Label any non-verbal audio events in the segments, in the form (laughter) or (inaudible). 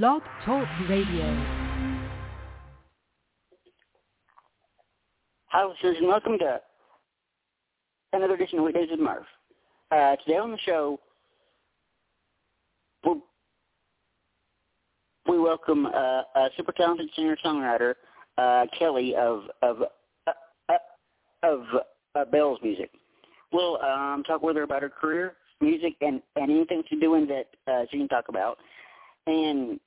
Blog Talk Radio. Listeners, and welcome to another edition of Weekdays with Murph. Uh, today on the show, we we welcome uh, a super talented singer-songwriter, uh, Kelli of of uh, uh, of uh, Belles Music. We'll um, talk with her about her career, music, and, and anything she's doing that she can talk about. And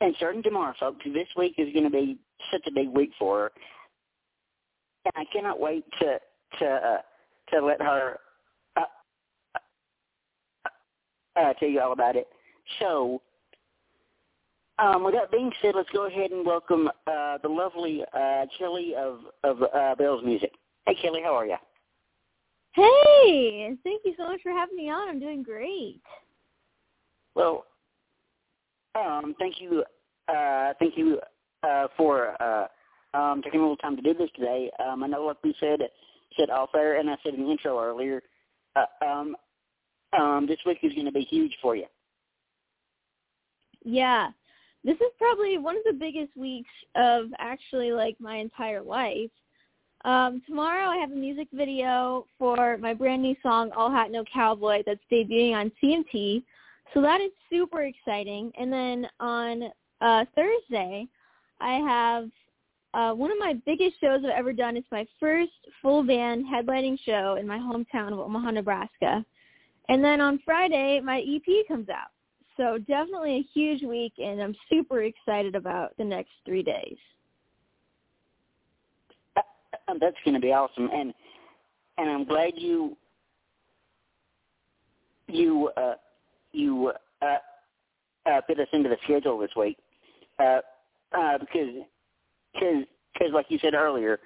and starting tomorrow, folks, this week is going to be such a big week for her, and I cannot wait to to uh, to let her uh, uh, uh, tell you all about it. So, um, with that being said, let's go ahead and welcome uh, the lovely uh, Kelli of of uh, Belles Music. Hey, Kelli, how are you? Hey, thank you so much for having me on. I'm doing great. Well, um, thank you, uh, thank you uh, for uh, um, taking a little time to do this today. Um, I know, like we said, said off air, and I said in the intro earlier, uh, um, um, this week is going to be huge for you. Yeah, this is probably one of the biggest weeks of actually like my entire life. Um, tomorrow I have a music video for my brand new song All Hat No Cowboy that's debuting on CMT. So that is super exciting. And then on uh, Thursday, I have uh, one of my biggest shows I've ever done. It's my first full band headlining show in my hometown of Omaha, Nebraska. And then on Friday, my EP comes out. So definitely a huge week, and I'm super excited about the next three days. (laughs) That's going to be awesome, and and I'm glad you you uh, you uh, uh, fit us into the schedule this week uh, uh, because because because like you said earlier,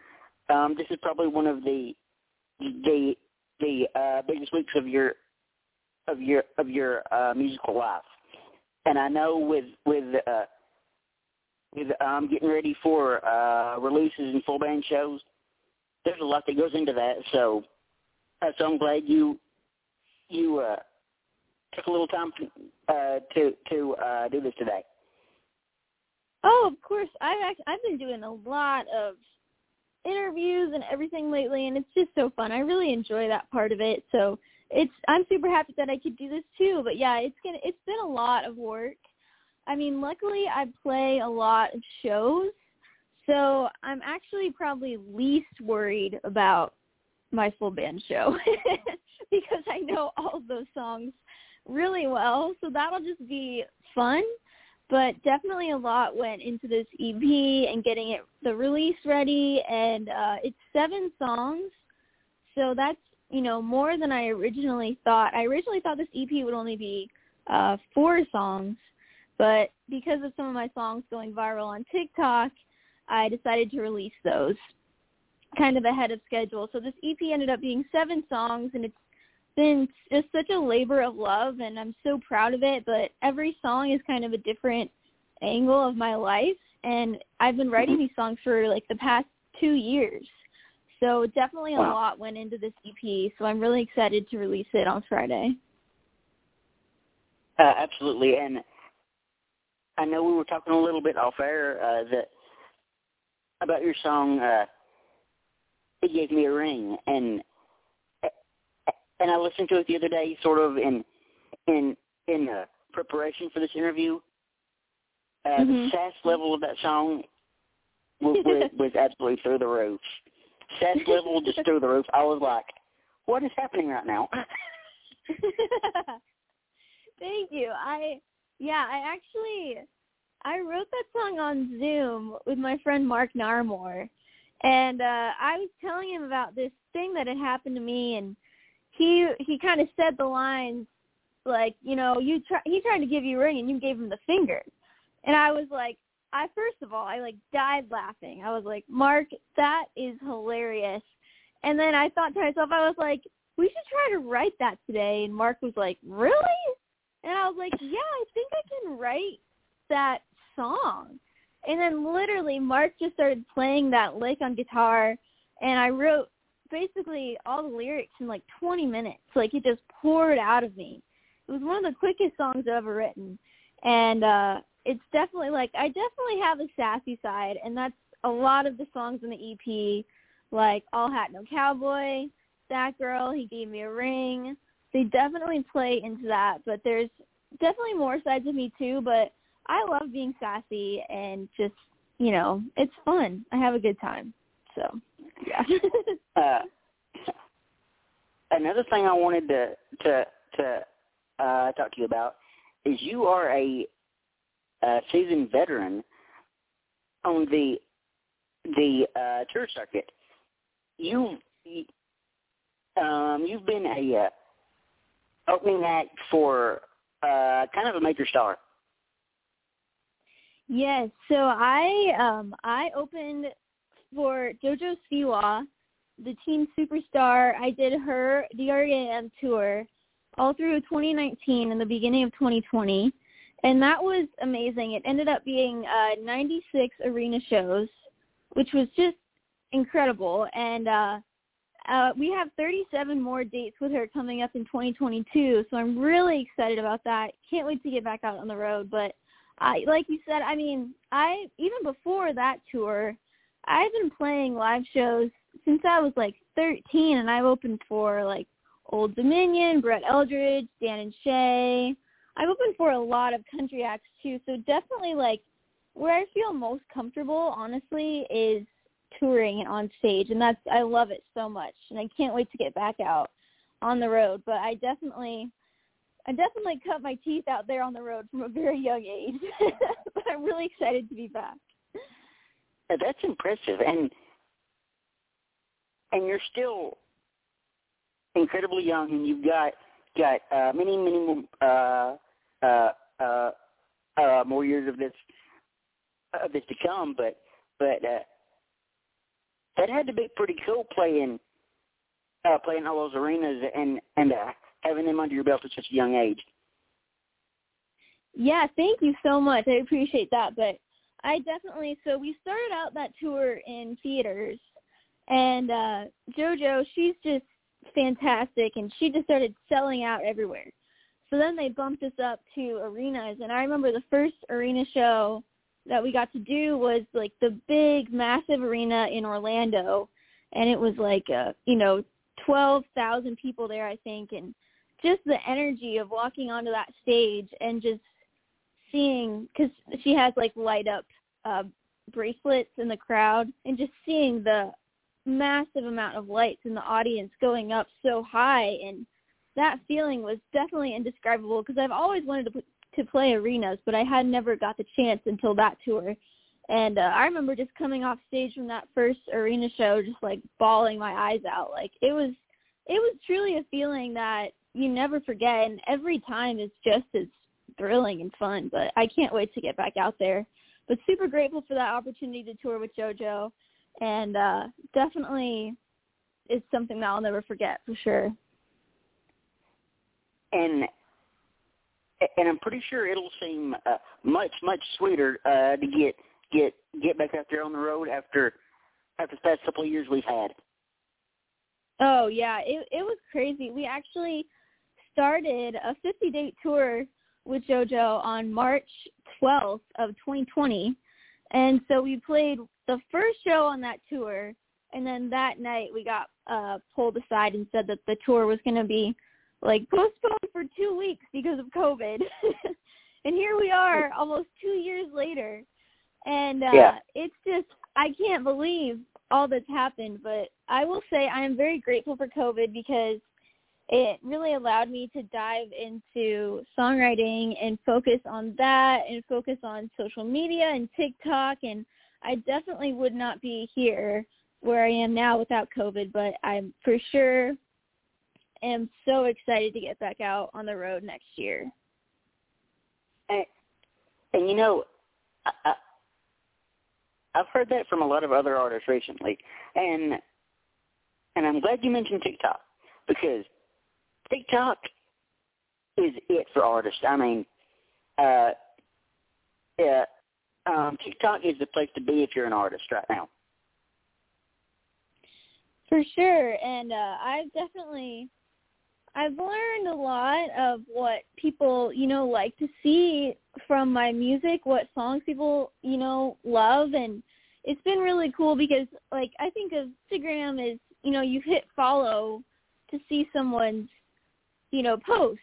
um, this is probably one of the the the uh, biggest weeks of your of your of your uh, musical life, and I know with with uh, with um, getting ready for uh, releases and full band shows, there's a lot that goes into that. So, uh, so I'm glad you you uh, took a little time uh, to to uh, do this today. Oh, of course. I've act- I've been doing a lot of interviews and everything lately, and it's just so fun. I really enjoy that part of it. So it's I'm super happy that I could do this too. But yeah, it's gonna it's been a lot of work. I mean, luckily I play a lot of shows, so I'm actually probably least worried about my full band show (laughs) because I know all those songs really well. So that'll just be fun. But definitely a lot went into this EP and getting it the release ready and uh it's seven songs. So that's, you know, more than I originally thought. I originally thought this EP would only be uh four songs, but because of some of my songs going viral on TikTok, I decided to release those kind of ahead of schedule. So this EP ended up being seven songs and it's been just such a labor of love and I'm so proud of it, but every song is kind of a different angle of my life and I've been writing these songs for like the past 2 years. So definitely a Wow. lot went into this EP, so I'm really excited to release it on Friday. Uh, absolutely, and I know we were talking a little bit off air uh, that about your song. Uh, it gave me a ring, and and I listened to it the other day, sort of in in in uh, preparation for this interview. Uh, The Mhm. sass level of that song was, was, (laughs) was absolutely through the roof. Sass level just through the roof. I was like, "What is happening right now?" (laughs) Thank you. I yeah, I actually I wrote that song on Zoom with my friend Mark Narmore. And uh I was telling him about this thing that had happened to me and he he kind of said the lines like, you know, you try he tried to give you a ring and you gave him the finger. And I was like I first of all, I like died laughing. I was like, "Mark, that is hilarious." And then I thought to myself, I was like, "We should try to write that today." And Mark was like, "Really?" And I was like, "Yeah, I think I can write that song." And then literally Mark just started playing that lick on guitar and I wrote basically all the lyrics in like 20 minutes. Like it just poured out of me. It was one of the quickest songs I've ever written. and uh it's definitely like I definitely have a sassy side, and that's a lot of the songs in the EP, like All Hat No Cowboy, That Girl, He Gave Me a Ring. They definitely play into that, but there's definitely more sides of me too. But I love being sassy and just you know it's fun. I have a good time. So yeah. (laughs) uh, another thing I wanted to to to uh, talk to you about is you are a, a seasoned veteran on the the uh, tour circuit. You um, you've been a uh, opening act for uh, kind of a major star. Yes, so I um I opened for JoJo Siwa, the team superstar. I did her D.R.E.A.M. tour all through 2019 and the beginning of 2020, and that was amazing. It ended up being uh, 96 arena shows, which was just incredible. And uh, uh, we have 37 more dates with her coming up in 2022, so I'm really excited about that. Can't wait to get back out on the road. But I, like you said, I mean, I even before that tour, I've been playing live shows since I was like 13, and I've opened for like Old Dominion, Brett Eldredge, Dan and Shay. I've opened for a lot of country acts too, so definitely like where I feel most comfortable, honestly, is touring and on stage, and that's I love it so much, and I can't wait to get back out on the road. But I definitely, I definitely cut my teeth out there on the road from a very young age. (laughs) but I'm really excited to be back. That's impressive, and and you're still incredibly young, and you've got got uh, many many uh, uh, uh, uh, more years of this of this to come. But but uh, that had to be pretty cool playing uh, playing all those arenas and and uh, having them under your belt at such a young age. Yeah, thank you so much. I appreciate that. But I definitely so we started out that tour in theaters and uh JoJo, she's just fantastic and she just started selling out everywhere. So then they bumped us up to arenas and I remember the first arena show that we got to do was like the big massive arena in Orlando and it was like uh you know 12,000 people there I think and just the energy of walking onto that stage and just seeing cuz she has like light up uh bracelets in the crowd and just seeing the massive amount of lights in the audience going up so high and that feeling was definitely indescribable because I've always wanted to to play arenas but I had never got the chance until that tour. And uh, I remember just coming off stage from that first arena show just like bawling my eyes out. Like it was it was truly a feeling that you never forget and every time is just as thrilling and fun but I can't wait to get back out there but super grateful for that opportunity to tour with JoJo and uh definitely it's something that I'll never forget for sure. And and I'm pretty sure it'll seem uh, much much sweeter uh to get get get back out there on the road after after the past couple of years we've had. Oh yeah, it it was crazy. We actually started a 50 date tour with JoJo on March 12th of 2020. And so we played the first show on that tour, and then that night we got uh pulled aside and said that the tour was going to be like postponed for two weeks because of COVID. (laughs) and here we are, almost two years later, and uh yeah. it's just I can't believe all that's happened. But I will say I am very grateful for COVID because it really allowed me to dive into songwriting and focus on that and focus on social media and TikTok and I definitely would not be here where I am now without COVID, but I'm for sure am so excited to get back out on the road next year. And, and you know, I, I, I've heard that from a lot of other artists recently, and and I'm glad you mentioned TikTok because TikTok is it for artists. I mean, uh, yeah, um, TikTok is the place to be if you're an artist right now. For sure, and uh, I've definitely I've learned a lot of what people, you know, like to see from my music, what songs people, you know, love and it's been really cool because like I think of Instagram as, you know, you hit follow to see someone's, you know, posts.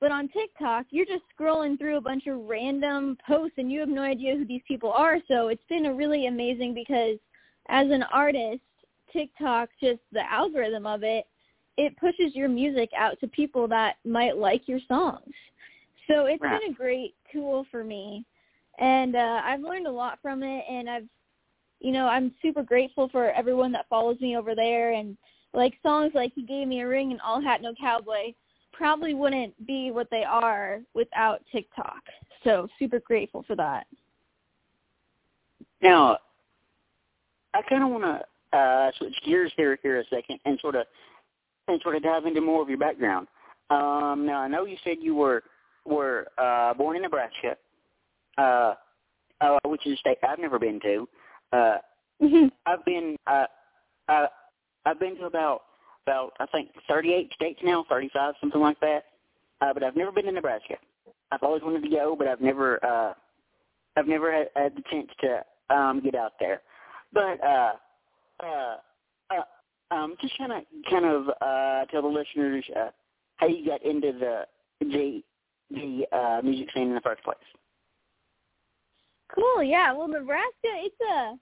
But on TikTok, you're just scrolling through a bunch of random posts and you have no idea who these people are. So it's been a really amazing because as an artist, TikTok, just the algorithm of it, it pushes your music out to people that might like your songs. So it's right. been a great tool for me. And uh I've learned a lot from it and I've you know, I'm super grateful for everyone that follows me over there and like songs like He Gave Me a Ring and All Hat No Cowboy probably wouldn't be what they are without TikTok. So super grateful for that. Now, I kind of want to uh, switch gears here here a second and sort of and sort of dive into more of your background. Um, now, I know you said you were were uh, born in Nebraska, uh, uh, which is a state I've never been to. Uh, Mm-hmm. I've been uh, uh, I've been to about about I think 38 states now, 35, something like that. Uh, but I've never been to Nebraska. I've always wanted to go, but I've never uh, I've never had, had the chance to um, get out there. But uh, uh, uh, um, just kind of kind of uh, tell the listeners uh, how you got into the the the uh, music scene in the first place. Cool. Yeah. Well, Nebraska, it's a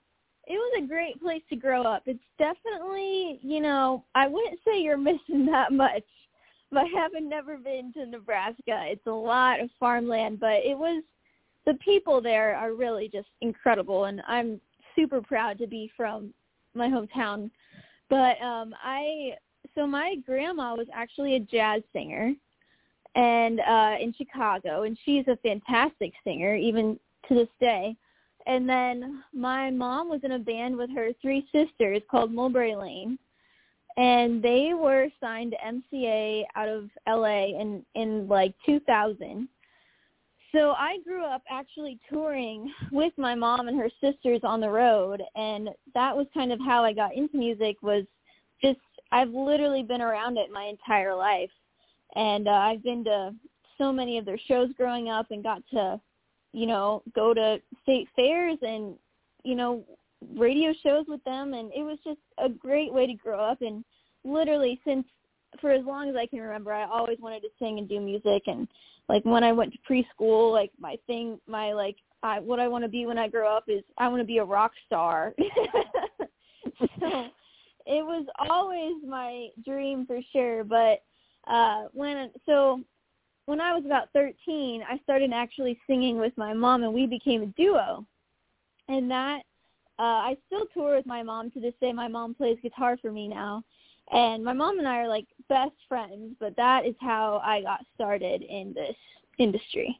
it was a great place to grow up. It's definitely, you know, I wouldn't say you're (laughs) missing that much by having never been to Nebraska. It's a lot of farmland, but it was the people there are really just incredible and I'm super proud to be from my hometown. But um I so my grandma was actually a jazz singer and uh in Chicago and she's a fantastic singer even to this day. And then my mom was in a band with her three sisters called Mulberry Lane. And they were signed to MCA out of LA in in like 2000. So I grew up actually touring with my mom and her sisters on the road and that was kind of how I got into music was just I've literally been around it my entire life. And uh, I've been to so many of their shows growing up and got to you know, go to state fairs and, you know, radio shows with them. And it was just a great way to grow up. And literally since for as long as I can remember I always wanted to sing and do music. And like when I went to preschool like my thing my like I what I want to be when I grow up is I want to be a rock star. (laughs) so it was always my dream for sure. But uh when so when I was about 13, I started actually singing with my mom, and we became a duo. And that uh, I still tour with my mom to this day. My mom plays guitar for me now, and my mom and I are like best friends. But that is how I got started in this industry.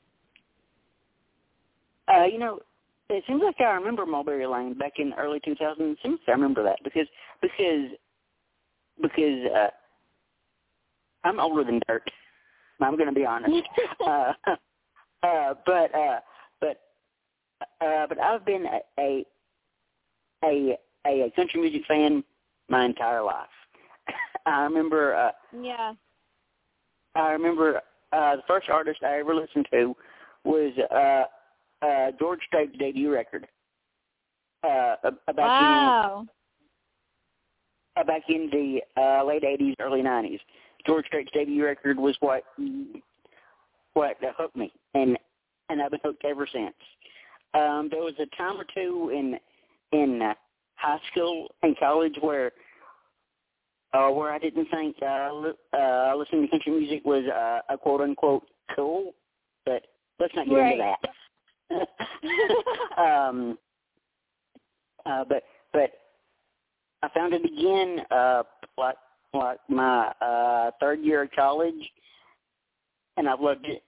Uh, you know, it seems like I remember Mulberry Lane back in early 2000s. It seems I remember that because because because uh, I'm older than dirt. I'm going to be honest. (laughs) uh, uh, but uh, but uh, but I've been a a a, a country music fan my entire life. (laughs) I remember. Uh, yeah. I remember uh, the first artist I ever listened to was uh, uh, George Strait's debut record. Uh, back wow. In, uh, back in the uh, late '80s, early '90s. George Strait's debut record was what what hooked me, and and I've been hooked ever since. Um, there was a time or two in in uh, high school and college where uh, where I didn't think uh, li- uh, listening to country music was uh, a quote unquote cool, but let's not get right. into that. (laughs) um, uh, but but I found it again uh, like like my uh third year of college and I've loved it.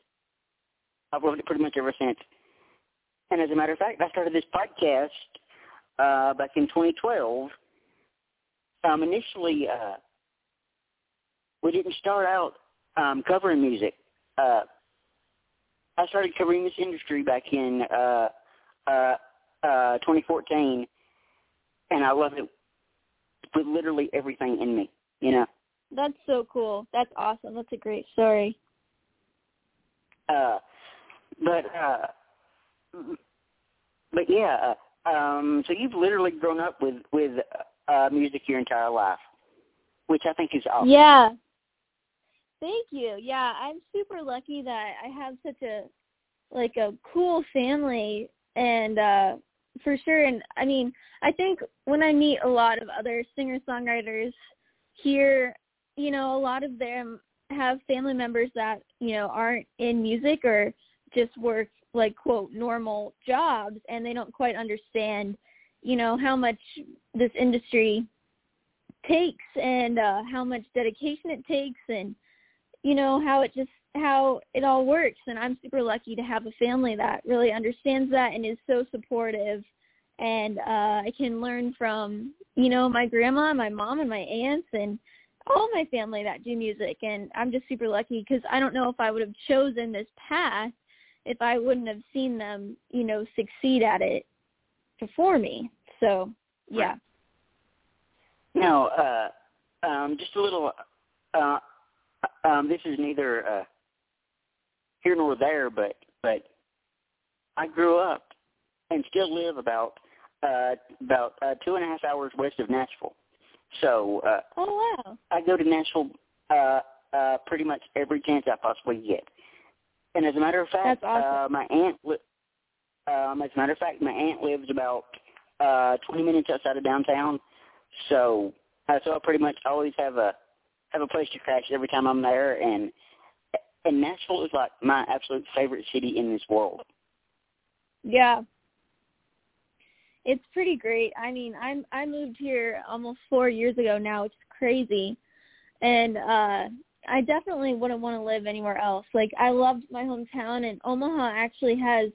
I've loved it pretty much ever since. And as a matter of fact, I started this podcast uh back in 2012. Um initially uh we didn't start out um covering music. Uh I started covering this industry back in uh uh uh 2014 and I love it with literally everything in me you know. That's so cool. That's awesome. That's a great story. Uh, but uh, but yeah. Um, so you've literally grown up with with uh, music your entire life, which I think is awesome. Yeah. Thank you. Yeah, I'm super lucky that I have such a like a cool family and uh for sure and I mean, I think when I meet a lot of other singer-songwriters here, you know, a lot of them have family members that, you know, aren't in music or just work like quote normal jobs and they don't quite understand, you know, how much this industry takes and uh how much dedication it takes and you know how it just how it all works. And I'm super lucky to have a family that really understands that and is so supportive and uh I can learn from you know my grandma, my mom and my aunts and all my family that do music and I'm just super lucky cuz I don't know if I would have chosen this path if I wouldn't have seen them, you know, succeed at it before me. So, yeah. Now, uh um just a little uh um, this is neither uh, here nor there, but but I grew up and still live about uh, about uh, two and a half hours west of Nashville. So uh, oh wow, I go to Nashville uh, uh, pretty much every chance I possibly get. And as a matter of fact, awesome. uh, my aunt. Li- um, as a matter of fact, my aunt lives about uh, 20 minutes outside of downtown. So, uh, so I pretty much always have a have a place to crash every time I'm there, and and Nashville is like my absolute favorite city in this world. Yeah. It's pretty great. I mean, I'm I moved here almost 4 years ago now, which is crazy. And uh I definitely wouldn't want to live anywhere else. Like I loved my hometown and Omaha actually has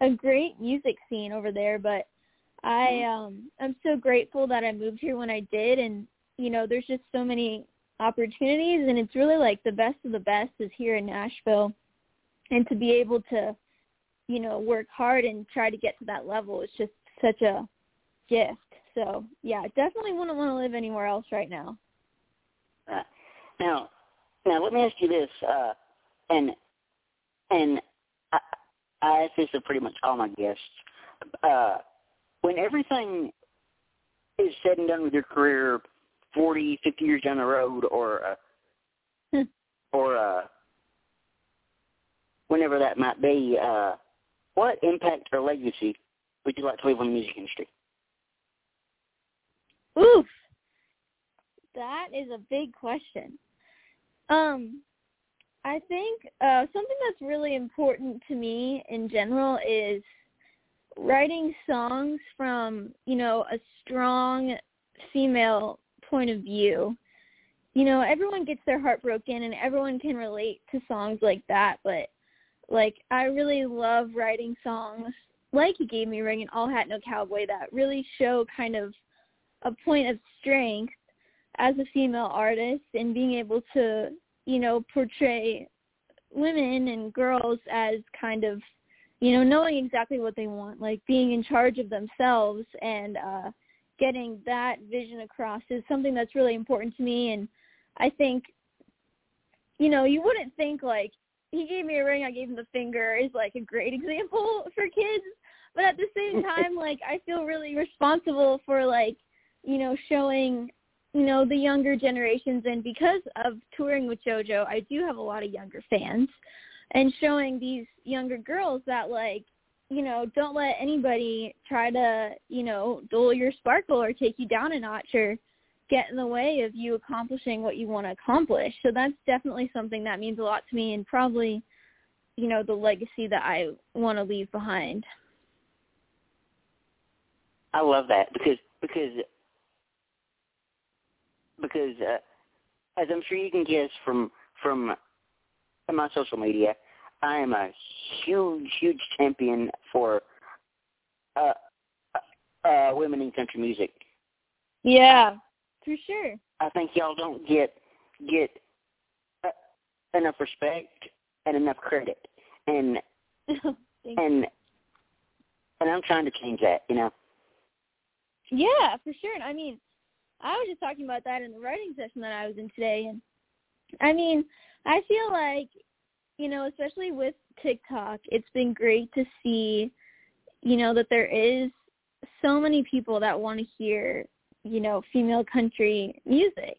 a great music scene over there, but I um I'm so grateful that I moved here when I did and you know, there's just so many opportunities and it's really like the best of the best is here in Nashville and to be able to you know work hard and try to get to that level is just such a gift. So yeah I definitely wouldn't want to live anywhere else right now. Uh, now now let me ask you this uh and and I, I ask this of pretty much all my guests. Uh when everything is said and done with your career forty, fifty years down the road, or uh, Hmm. or uh, whenever that might be, uh, what impact or legacy would you like to leave on the music industry? oof. That is a big question. Um i think uh something that's really important to me in general is writing songs from you know a strong female point of view. You know everyone gets their heart broken and everyone can relate to songs like that but like i really love writing songs like he gave me a ring and all hat no cowboy that really show kind of a point of strength as a female artist and being able to you know portray women and girls as kind of you know knowing exactly what they want like being in charge of themselves and uh getting that vision across is something that's really important to me and I think you know, you wouldn't think like he gave me a ring, I gave him the finger is like a great (laughs) example for kids. But at the same (laughs) time, like I feel really responsible for like, you know, showing, you know, the younger generations and because of touring with JoJo, I do have a lot of younger fans and showing these younger girls that like you know, don't let anybody try to, you know, dull your sparkle or take you down a notch or get in the way of you accomplishing what you want to accomplish. So that's definitely something that means a lot to me and probably, you know, the legacy that I want to leave behind. I love that because because because uh, as I'm sure you can guess from from my social media, I am a huge huge champion for uh, uh, women in country music. Yeah, for sure. I think y'all don't get get uh, enough respect and enough credit, and (laughs) and and I'm trying to change that. You know. Yeah, for sure. I mean, I was just talking about that in the writing session that I was in today, and I mean, I feel like, you know, especially with TikTok, it's been great to see, you know, that there is so many people that want to hear, you know, female country music.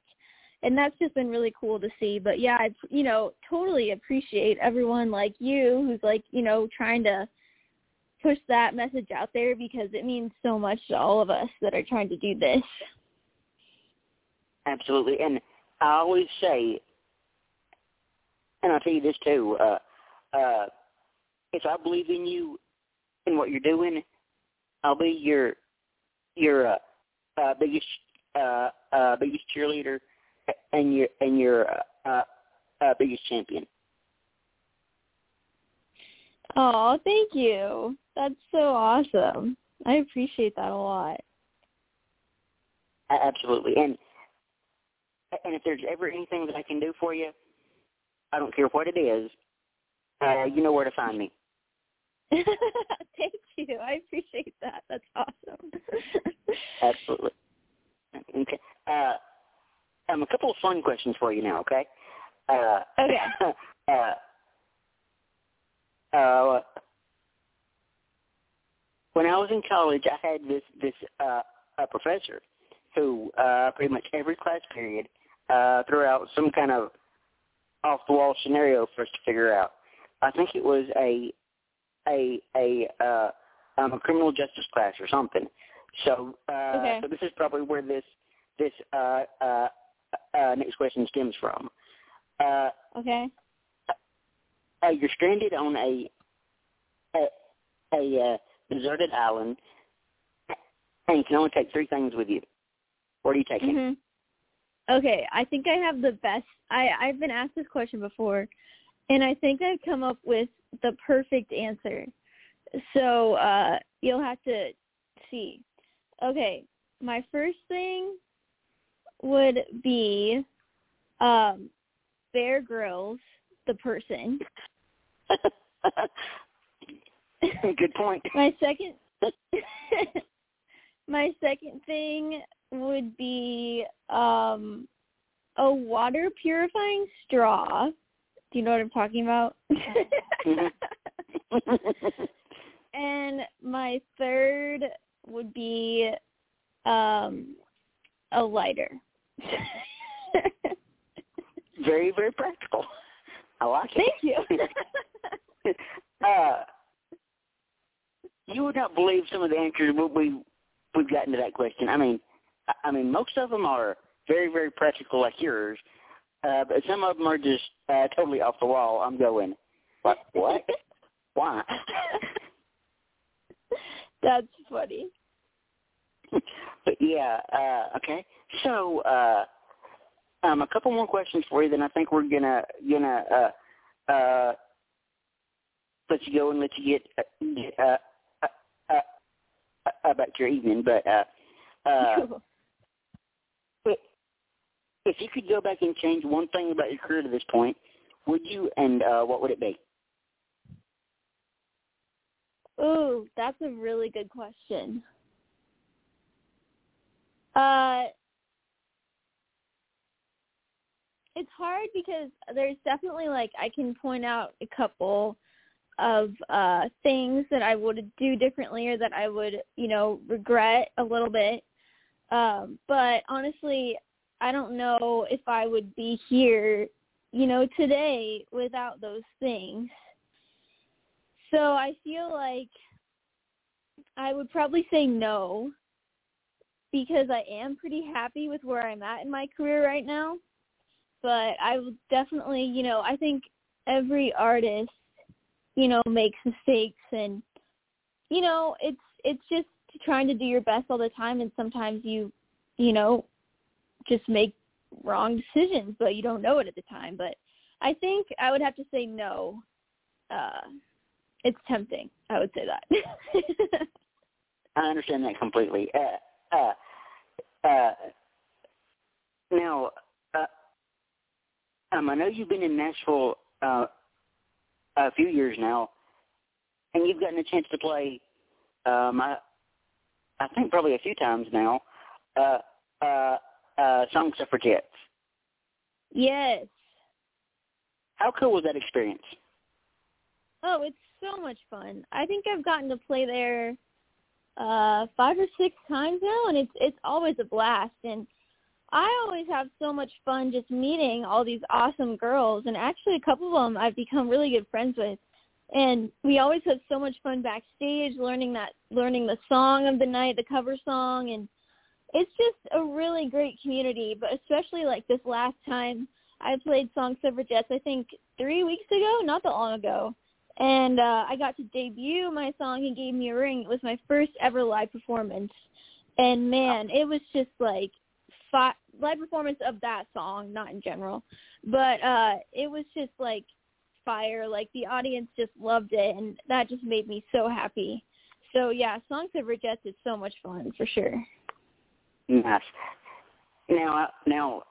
And that's just been really cool to see. But yeah, I, you know, totally appreciate everyone like you who's like, you know, trying to push that message out there because it means so much to all of us that are trying to do this. Absolutely. And I always say, and I'll tell you this too, uh, uh, if I believe in you and what you're doing, I'll be your your uh, uh, biggest uh, uh, biggest cheerleader and your and your uh, uh, biggest champion. Oh, thank you. That's so awesome. I appreciate that a lot. Absolutely, and and if there's ever anything that I can do for you, I don't care what it is. Uh, you know where to find me. (laughs) Thank you. I appreciate that. That's awesome. (laughs) Absolutely. Okay. Uh, um, a couple of fun questions for you now. Okay. Uh, okay. (laughs) uh, uh, when I was in college, I had this this uh, a professor who uh, pretty much every class period uh, threw out some kind of off the wall scenario for us to figure out. I think it was a a a uh, um, a criminal justice class or something. So uh, okay. so this is probably where this this uh, uh, uh, next question stems from. Uh, okay. Uh, you're stranded on a a, a uh, deserted island, and you can only take three things with you. What are you taking? Mm-hmm. Okay, I think I have the best. I I've been asked this question before, and I think I've come up with the perfect answer. So uh you'll have to see. Okay, my first thing would be um Bear Grylls, the person. (laughs) Good point. (laughs) my second (laughs) my second thing would be um a water purifying straw. Do you know what I'm talking about? and my third would be um a lighter. very, very practical. I like it. Thank you. (laughs) (laughs) uh, you would not believe some of the answers we we've gotten to that question. I mean, I mean, most of them are very, very practical like yours, uh, but some of them are just uh, totally off the wall. I'm going, what? What? (laughs) Why? That's funny. but yeah, uh, okay. So, uh, um, a couple more questions for you, then I think we're gonna gonna uh, uh, let you go and let you get get uh, uh, uh, about your evening. But uh, uh, (laughs) if you could go back and change one thing about your career to this point, would you? And uh, what would it be? Ooh, that's a really good question. Uh, it's hard because there's definitely like I can point out a couple of uh things that I would do differently or that I would, you know, regret a little bit. Um, but honestly, I don't know if I would be here, you know, today without those things. So I feel like I would probably say no because I am pretty happy with where I'm at in my career right now. But I would definitely, you know, I think every artist, you know, makes mistakes and you know, it's it's just trying to do your best all the time and sometimes you, you know, just make wrong decisions, but you don't know it at the time. But I think I would have to say no. Uh, it's tempting. I would say that. (laughs) I understand that completely. Uh, uh, uh, now, um, I know you've been in Nashville uh, a few years now, and you've gotten a chance to play. Um, I, I think probably a few times now. Uh, uh, uh, Song Suffragettes. Yes. How cool was that experience? Oh, it's so much fun. I think I've gotten to play there uh five or six times now and it's it's always a blast and I always have so much fun just meeting all these awesome girls and actually a couple of them I've become really good friends with. And we always have so much fun backstage learning that learning the song of the night the cover song and it's just a really great community. But especially like this last time i played song suffragettes i think three weeks ago? Not that long ago. And uh i got to debut my song he gave me a ring. It was my first ever live performance. And man it was just like fi- live performance of that song not in general but uh it was just like fire. Like the audience just loved it, and that just made me so happy. So yeah, Song Suffragettes is so much fun for sure. Nice. Now, now,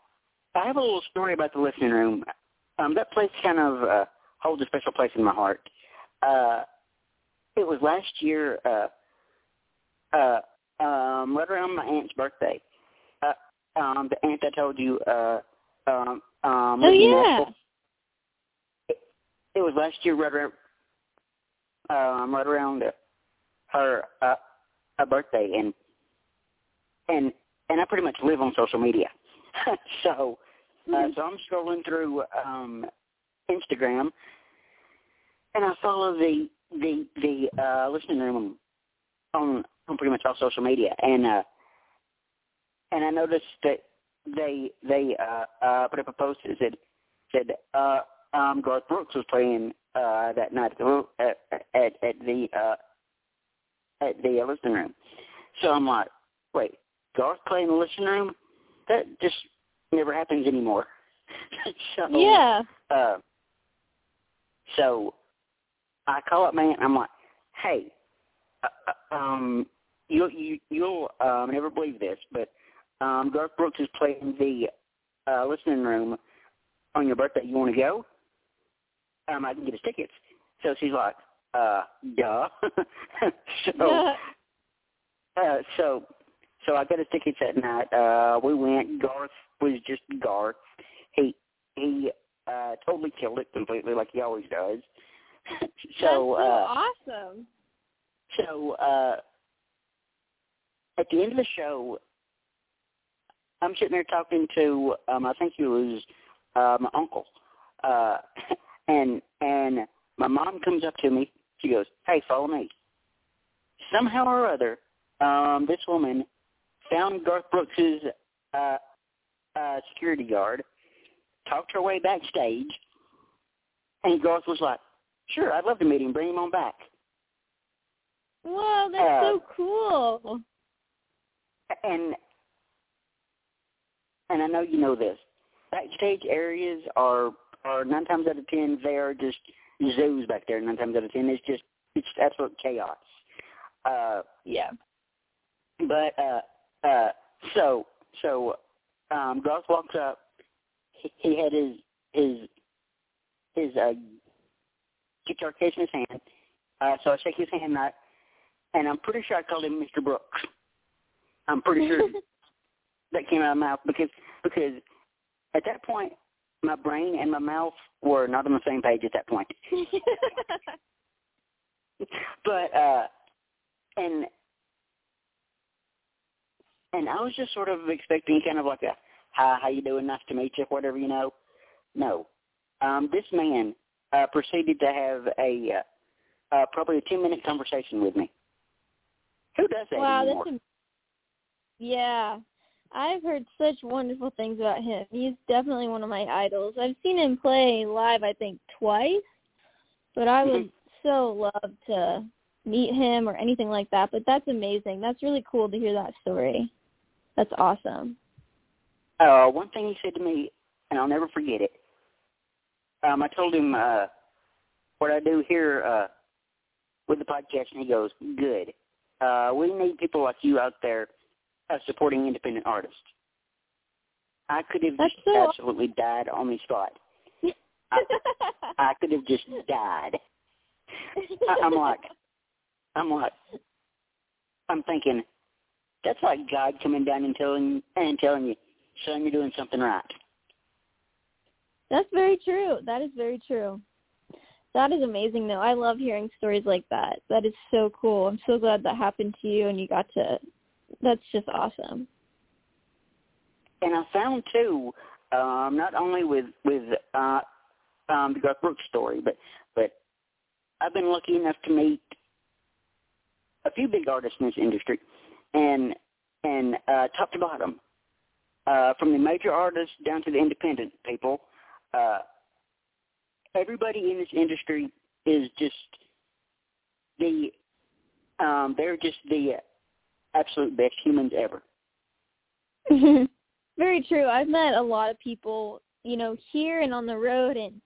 I have a little story about the listening room. Um, that place kind of uh, holds a special place in my heart. Uh, it was last year, uh, uh, um, right around my aunt's birthday. Um, the aunt I told you, uh, um, um, oh yeah. It was last year, right around, um, right around her uh, her birthday, and and and I pretty much live on social media, (laughs) so uh, mm-hmm. so I'm scrolling through um, Instagram, and I follow the the the uh, listening room on on pretty much all social media, and uh, and I noticed that they they uh, uh, put up a post that said said uh, um, Garth Brooks was playing uh, that night at the at, at, at the uh, at the listening room. So I'm like, wait, Garth playing the listening room? That just never happens anymore. (laughs) so yeah. Uh, so I call up man. I'm like, hey, uh, uh um, you you you'll um, never believe this, but um, Garth Brooks is playing the uh, listening room on your birthday. You want to go? um, I can get his tickets. So she's like, uh, duh. (laughs) so, yeah. uh, so, so I got his tickets that night. Uh, we went. Garth was just Garth. He he uh, totally killed it completely, like he always does. (laughs) so, That's so uh, awesome. So uh, at the end of the show, I'm sitting there talking to um, I think it was uh, my uncle. Uh, (laughs) and and my mom comes up to me. She goes, "Hey, follow me." Somehow or other, um, this woman found Garth Brooks's uh, uh, security guard, talked her way backstage, and Garth was like, "Sure, I'd love to meet him. Bring him on back." Wow, that's uh, so cool. And and I know you know this. Backstage areas are are nine times out of ten they are just zoos back there. Nine times out of ten, it's just it's absolute chaos. Uh, yeah. But uh, uh, so so um, Garth walks up. He, he had his his his uh, guitar case in his hand. Uh, so I shake his hand, and, I, and I'm pretty sure I called him Mr. Brooks. I'm pretty sure (laughs) that came out of my mouth because because at that point my brain and my mouth were not on the same page at that point. (laughs) but uh and and I was just sort of expecting kind of like a hi, how you doing, nice to meet you, whatever, you know. No. Um this man uh proceeded to have a uh, uh probably a ten minute conversation with me. Who does that wow, anymore? That's a, yeah. I've heard such wonderful things about him. He's definitely one of my idols. I've seen him play live, I think, twice, but I would mm-hmm. so love to meet him or anything like that. But that's amazing. That's really cool to hear that story. That's awesome. Uh, one thing he said to me, and I'll never forget it. Um, I told him uh, what I do here uh, with the podcast, and he goes, "Good. Uh, we need people like you out there." Uh, supporting independent artists. I could have That's just so absolutely died on the spot. (laughs) I, I could have just died. I, I'm like, I'm like, I'm thinking, that's like God coming down and telling and telling you, son, you're doing something right. That's very true. That is very true. That is amazing though. I love hearing stories like that. That is so cool. I'm so glad that happened to you and you got to that's just awesome. And I found too, um, not only with with uh um the Garth Brooks story, but but I've been lucky enough to meet a few big artists in this industry and and uh top to bottom. Uh from the major artists down to the independent people, uh everybody in this industry is just the um they're just the absolute best humans ever. (laughs) Very true. I've met a lot of people, you know, here and on the road and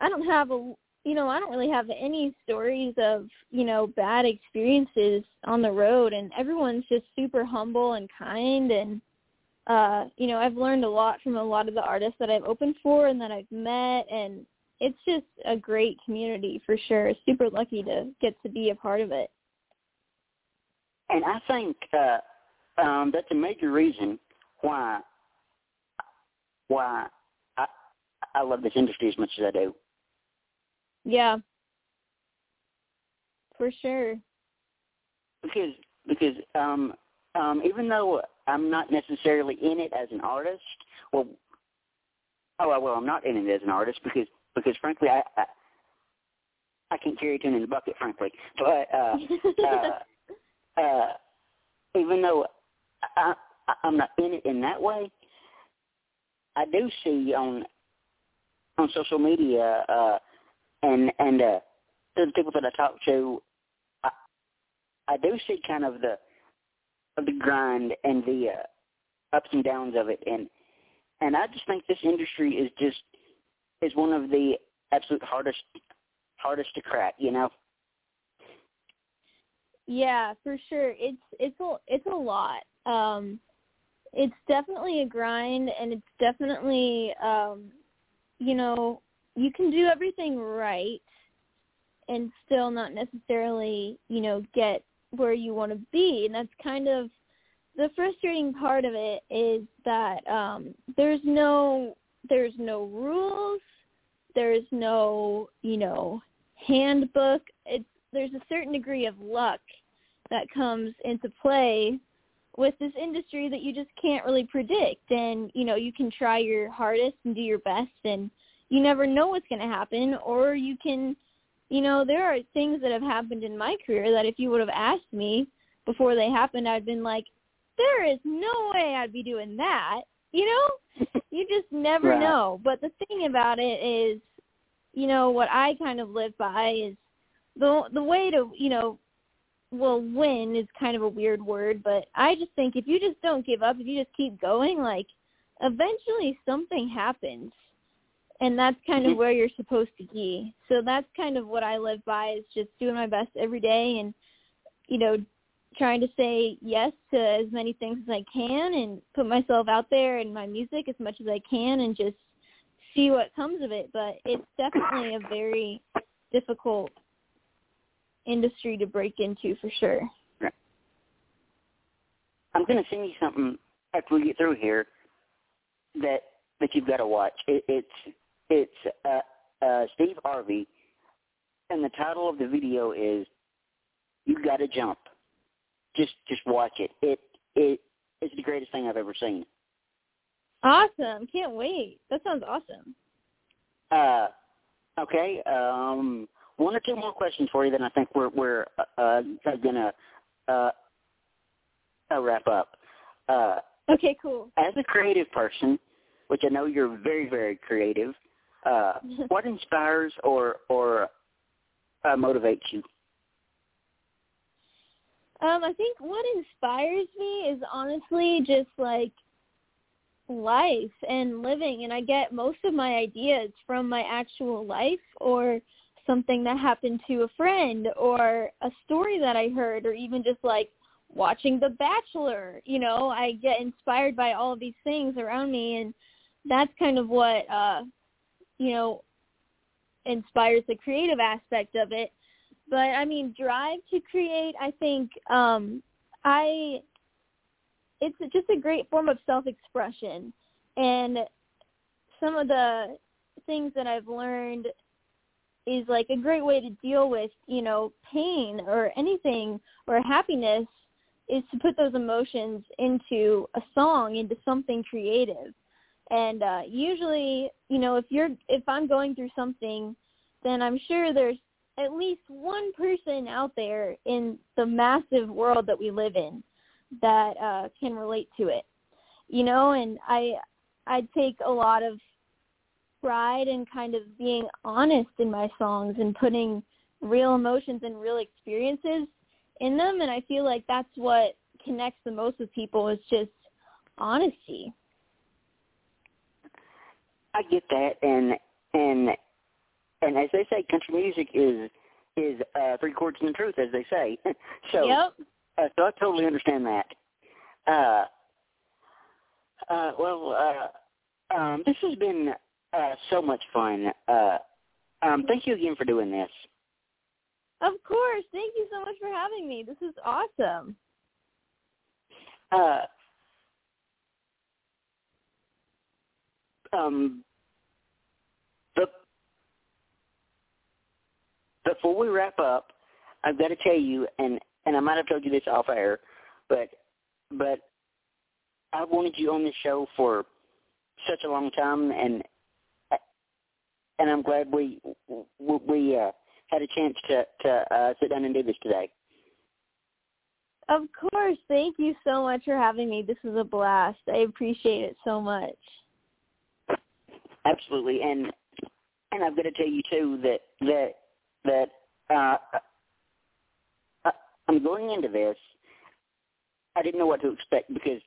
I don't have a you know, I don't really have any stories of, you know, bad experiences on the road and everyone's just super humble and kind and uh, you know, I've learned a lot from a lot of the artists that I've opened for and that I've met and it's just a great community for sure. Super lucky to get to be a part of it. And I think uh, um, that's a major reason why why I I love this industry as much as I do. Yeah, for sure. Because because um um even though I'm not necessarily in it as an artist, well, oh well, I'm not in it as an artist because because frankly I I, I can't carry it in the bucket, frankly. But uh, (laughs) uh, uh, even though I, I'm not in it in that way, I do see on on social media uh, and and uh, the people that I talk to, I, I do see kind of the the grind and the uh, ups and downs of it, and and I just think this industry is just is one of the absolute hardest hardest to crack. You know. Yeah, for sure. It's it's a it's a lot. Um it's definitely a grind and it's definitely um you know, you can do everything right and still not necessarily, you know, get where you want to be. And that's kind of the frustrating part of it is that um there's no there's no rules, there's no, you know, handbook. It's there's a certain degree of luck that comes into play with this industry that you just can't really predict. And you know you can try your hardest and do your best and you never know what's going to happen. Or you can you know there are things that have happened in my career that if you would have asked me before they happened I'd been like there is no way I'd be doing that you know? (laughs) You just never right. know. But the thing about it is you know what I kind of live by is the the way to you know well win is kind of a weird word but i just think if you just don't give up if you just keep going like eventually something happens. And that's kind of where you're supposed to be. So that's kind of what i live by is just doing my best every day and you know trying to say yes to as many things as i can and put myself out there in my music as much as i can and just see what comes of it. But it's definitely a very difficult industry to break into for sure. I'm going to send you something after we get through here that that you've got to watch. It, it's it's uh, uh, Steve Harvey, and the title of the video is "You Got to Jump." Just just watch it. It it is the greatest thing I've ever seen. Awesome! Can't wait. That sounds awesome. Uh, okay. Um, one or two more questions for you, then I think we're we're uh, gonna uh, uh, wrap up. Uh, okay, cool. As a creative person, which I know you're very very creative, uh, (laughs) what inspires or or uh, motivates you? Um, I think what inspires me is honestly just like life and living and I get most of my ideas from my actual life or something that happened to a friend or a story that I heard or even just like watching The Bachelor. You know, I get inspired by all of these things around me and that's kind of what uh you know inspires the creative aspect of it. But I mean drive to create, I think um I it's just a great form of self-expression, and some of the things that I've learned is like a great way to deal with you know pain or anything or happiness is to put those emotions into a song into something creative. And uh usually you know if you're if i'm going through something then i'm sure there's at least one person out there in the massive world that we live in that uh can relate to it. You know and i i take a lot of pride in kind of being honest in my songs and putting real emotions and real experiences in them and I feel like that's what connects the most with people is just honesty. I get that and and and as they say country music is is uh three quarters in the truth as they say. (laughs) so yep. uh, so I totally understand that. Uh uh well uh um this has been uh so much fun. Uh um thank you again for doing this. Of course. Thank you so much for having me. This is awesome. Uh, um, but before we wrap up, I've got to tell you, and and I might have told you this off air, but but I wanted you on the show for such a long time, and and I'm glad we we uh, had a chance to to uh, sit down and do this today. Of course. Thank you so much for having me. This is a blast. I appreciate it so much. Absolutely, and and I've got to tell you too that that that uh, uh I'm going into this. I didn't know what to expect because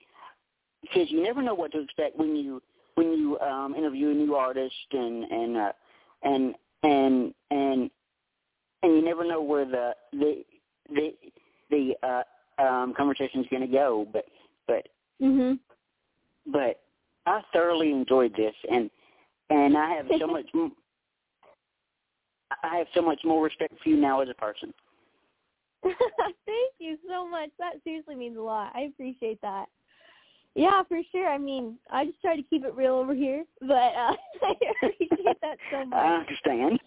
because you never know what to expect when you when you um interview a new artist and and uh and and and and you never know where the the the the uh um conversation is going to go but but mhm but I thoroughly enjoyed this and and I have so (laughs) much I have so much more respect for you now as a person. (laughs) Thank you so much. That seriously means a lot. I appreciate that. Yeah, for sure. I mean, I just try to keep it real over here, but uh, (laughs) I appreciate that so (laughs) much. I understand.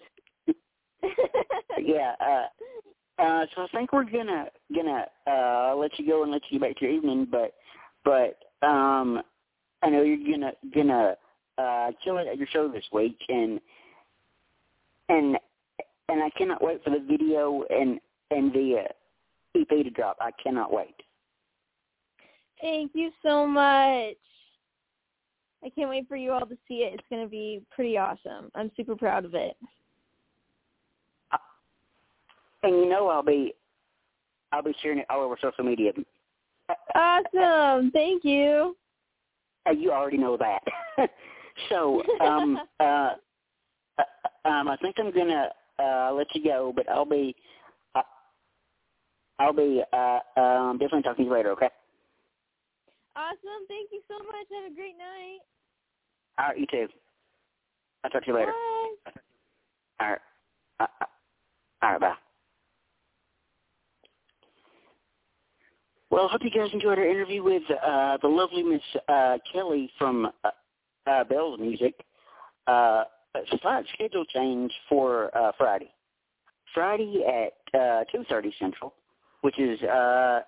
(laughs) yeah. Uh, uh, so I think we're gonna gonna uh, let you go and let you get back to your evening, but but um, I know you're gonna gonna uh, kill it at your show this week, and and and I cannot wait for the video and and the uh, EP to drop. I cannot wait. Thank you so much. I can't wait for you all to see it. It's going to be pretty awesome. I'm super proud of it. And you know I'll be I'll be sharing it all over social media. Awesome. Thank you. Uh, you already know that. (laughs) so um (laughs) uh, uh um I think I'm going to uh let you go, but I'll be uh, I'll be uh um definitely talking to you later, okay? Awesome. Thank you so much. Have a great night. All right, you too. I'll talk to you later. Bye. All right. Uh, uh, all right, bye. Well, I hope you guys enjoyed our interview with uh, the lovely Miss uh, Kelli from uh, uh, Belles Music. Uh, a slight schedule change for uh, Friday. Friday at uh, 2.30 Central, which is uh,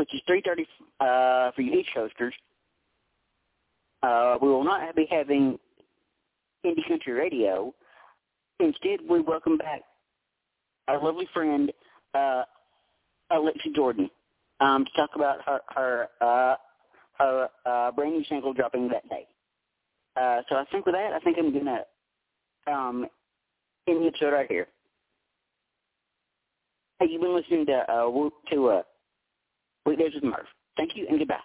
which is 3.30 uh, for you East Coasters. Uh, we will not be having Indie Country Radio. Instead, we welcome back our lovely friend, uh, Alexa Jordan, um, to talk about her her, uh, her uh, brand new single dropping that day. Uh, so I think with that, I think I'm gonna um, end the episode right here. Hey, you've been listening to uh, to uh, Weekdays with Murph. Thank you and goodbye.